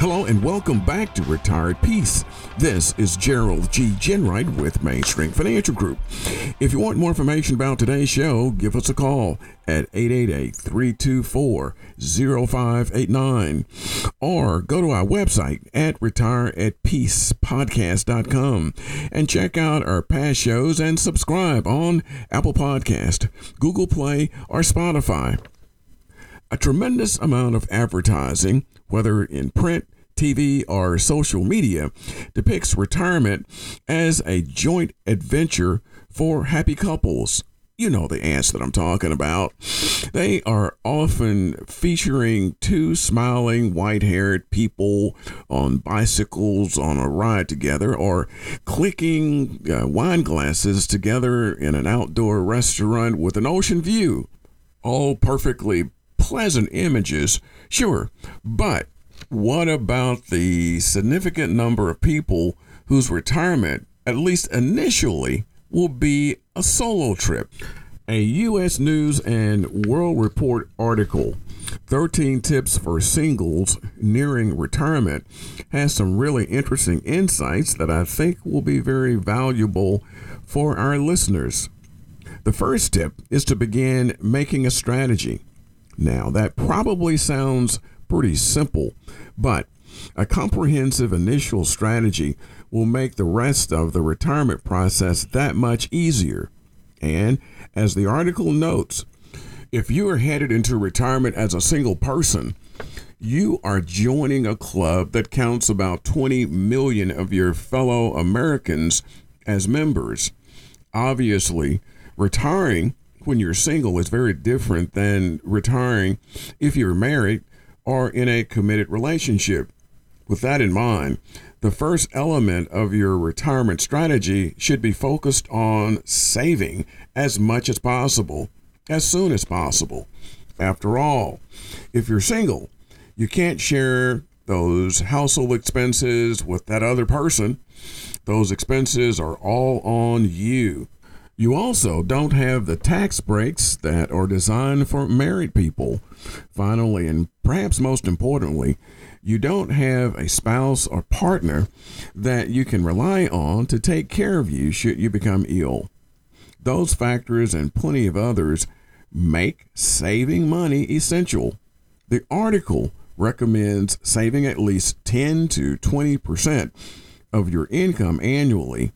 Hello and welcome back to Retire at Peace. This is Gerald G. Ginwright with Mainstream Financial Group. If you want more information about today's show, give us a call at 888-324-0589 or go to our website at retireatpeacepodcast.com and check out our past shows and subscribe on Apple Podcast, Google Play, or Spotify. A tremendous amount of advertising whether in print, TV, or social media, depicts retirement as a joint adventure for happy couples. You know the ads that I'm talking about. They are often featuring two smiling, white haired people on bicycles on a ride together or clicking uh, wine glasses together in an outdoor restaurant with an ocean view. All perfectly pleasant images, sure, but what about the significant number of people whose retirement, at least initially, will be a solo trip? A U.S. News and World Report article, 13 Tips for Singles Nearing Retirement, has some really interesting insights that I think will be very valuable for our listeners. The first tip is to begin making a strategy. Now, that probably sounds pretty simple, but a comprehensive initial strategy will make the rest of the retirement process that much easier. And as the article notes, if you are headed into retirement as a single person, you are joining a club that counts about 20 million of your fellow Americans as members. Obviously, retiring when you're single is very different than retiring if you're married or in a committed relationship. With that in mind, the first element of your retirement strategy should be focused on saving as much as possible, as soon as possible. After all, if you're single, you can't share those household expenses with that other person. Those expenses are all on you. You also don't have the tax breaks that are designed for married people. Finally, and perhaps most importantly, you don't have a spouse or partner that you can rely on to take care of you should you become ill. Those factors and plenty of others make saving money essential. The article recommends saving at least 10 to 20% of your income annually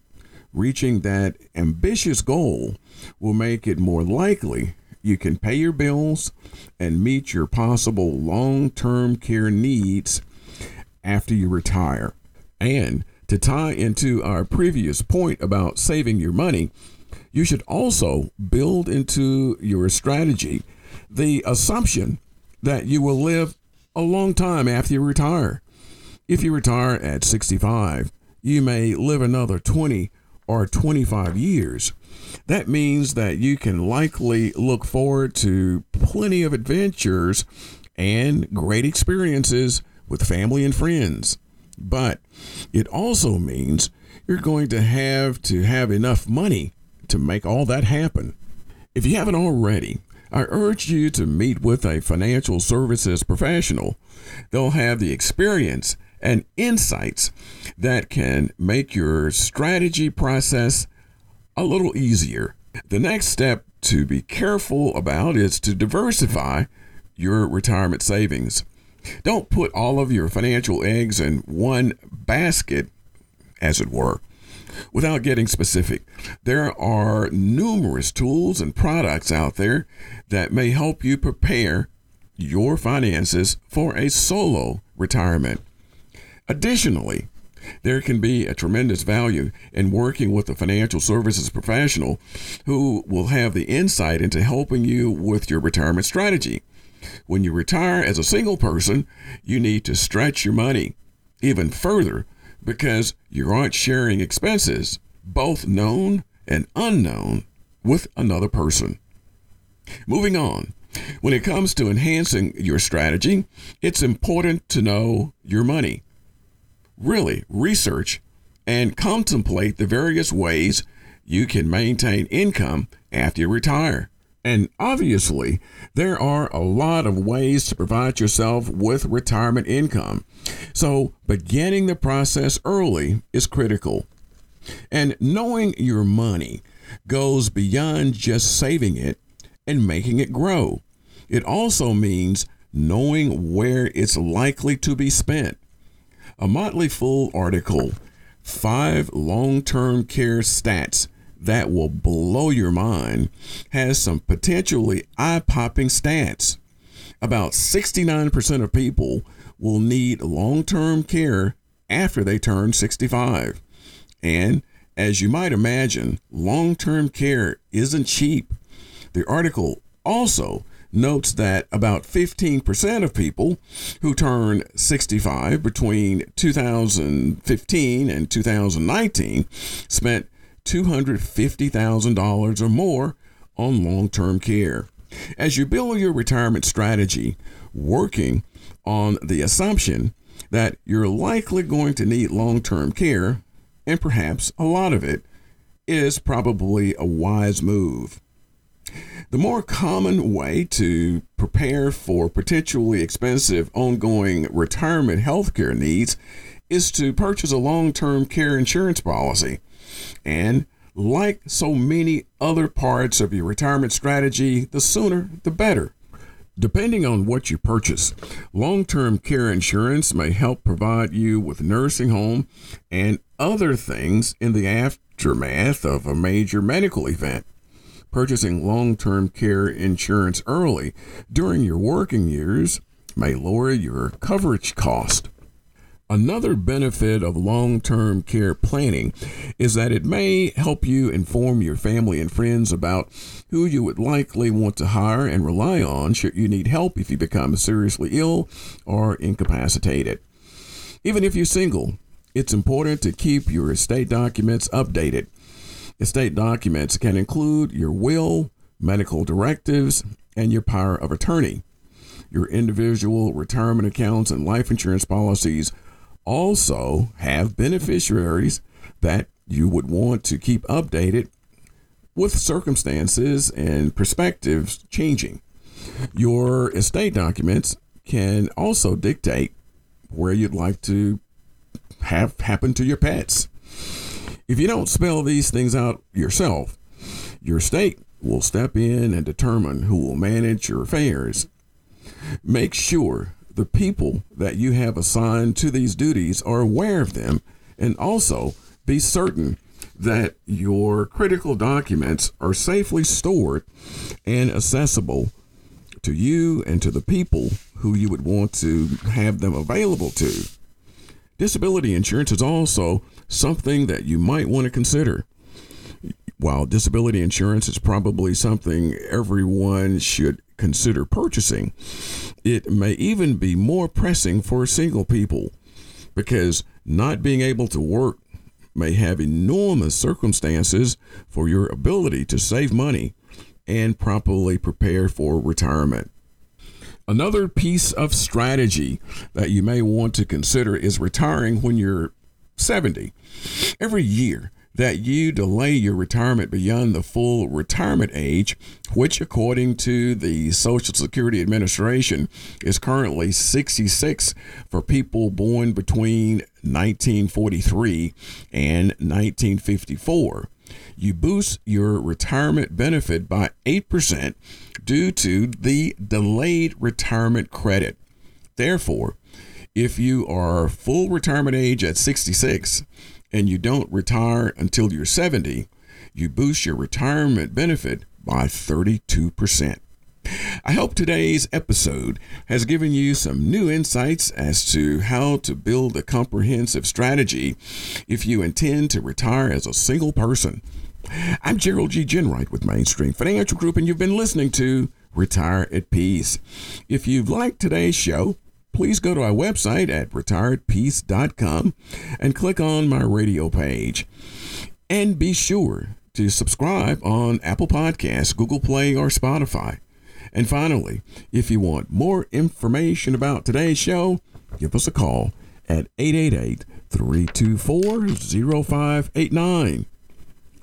reaching that ambitious goal will make it more likely you can pay your bills and meet your possible long term care needs after you retire. And to tie into our previous point about saving your money, you should also build into your strategy the assumption that you will live a long time after you retire. If you retire at 65, you may live another 20 or 25 years. That means that you can likely look forward to plenty of adventures and great experiences with family and friends. But it also means you're going to have to have enough money to make all that happen. If you haven't already, I urge you to meet with a financial services professional. They'll have the experience and insights that can make your strategy process a little easier. The next step to be careful about is to diversify your retirement savings. Don't put all of your financial eggs in one basket, as it were. Without getting specific, there are numerous tools and products out there that may help you prepare your finances for a solo retirement. Additionally, there can be a tremendous value in working with a financial services professional who will have the insight into helping you with your retirement strategy. When you retire as a single person, you need to stretch your money even further because you aren't sharing expenses, both known and unknown, with another person. Moving on. When it comes to enhancing your strategy, it's important to know your money really research and contemplate the various ways you can maintain income after you retire. And obviously, there are a lot of ways to provide yourself with retirement income. So, beginning the process early is critical. And knowing your money goes beyond just saving it and making it grow. It also means knowing where it's likely to be spent a Motley Fool article, Five Long Term Care Stats That Will Blow Your Mind, has some potentially eye popping stats. About 69% of people will need long term care after they turn 65. And as you might imagine, long term care isn't cheap. The article also notes that about 15% of people who turn 65 between 2015 and 2019 spent $250,000 or more on long term care. As you build your retirement strategy, working on the assumption that you're likely going to need long term care, and perhaps a lot of it, is probably a wise move. The more common way to prepare for potentially expensive ongoing retirement healthcare needs is to purchase a long term care insurance policy. And like so many other parts of your retirement strategy, the sooner the better. Depending on what you purchase, long term care insurance may help provide you with nursing home and other things in the aftermath of a major medical event purchasing long term care insurance early during your working years may lower your coverage cost. Another benefit of long term care planning is that it may help you inform your family and friends about who you would likely want to hire and rely on should you need help if you become seriously ill or incapacitated. Even if you're single, it's important to keep your estate documents updated Estate documents can include your will, medical directives, and your power of attorney. Your individual retirement accounts and life insurance policies also have beneficiaries that you would want to keep updated with circumstances and perspectives changing. Your estate documents can also dictate where you'd like to have happen to your pets. If you don't spell these things out yourself, your state will step in and determine who will manage your affairs. Make sure the people that you have assigned to these duties are aware of them and also be certain that your critical documents are safely stored and accessible to you and to the people who you would want to have them available to. Disability insurance is also something that you might want to consider. While disability insurance is probably something everyone should consider purchasing, it may even be more pressing for single people because not being able to work may have enormous circumstances for your ability to save money and properly prepare for retirement. Another piece of strategy that you may want to consider is retiring when you're 70. Every year that you delay your retirement beyond the full retirement age, which according to the Social Security Administration is currently 66 for people born between 1943 and 1954 you boost your retirement benefit by 8% due to the delayed retirement credit. Therefore, if you are full retirement age at 66 and you don't retire until you're 70, you boost your retirement benefit by 32%. I hope today's episode has given you some new insights as to how to build a comprehensive strategy if you intend to retire as a single person. I'm Gerald G. Ginwright with Mainstream Financial Group, and you've been listening to Retire at Peace. If you've liked today's show, please go to our website at retireatpeace.com and click on my radio page. And be sure to subscribe on Apple Podcasts, Google Play, or Spotify. And finally, if you want more information about today's show, give us a call at 888 324 0589.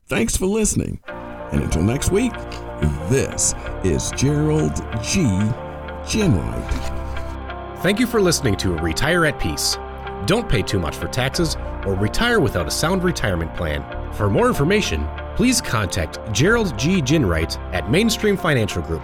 Thanks for listening. And until next week, this is Gerald G. Ginwright. Thank you for listening to Retire at Peace. Don't pay too much for taxes or retire without a sound retirement plan. For more information, please contact Gerald G. Ginwright at Mainstream Financial Group.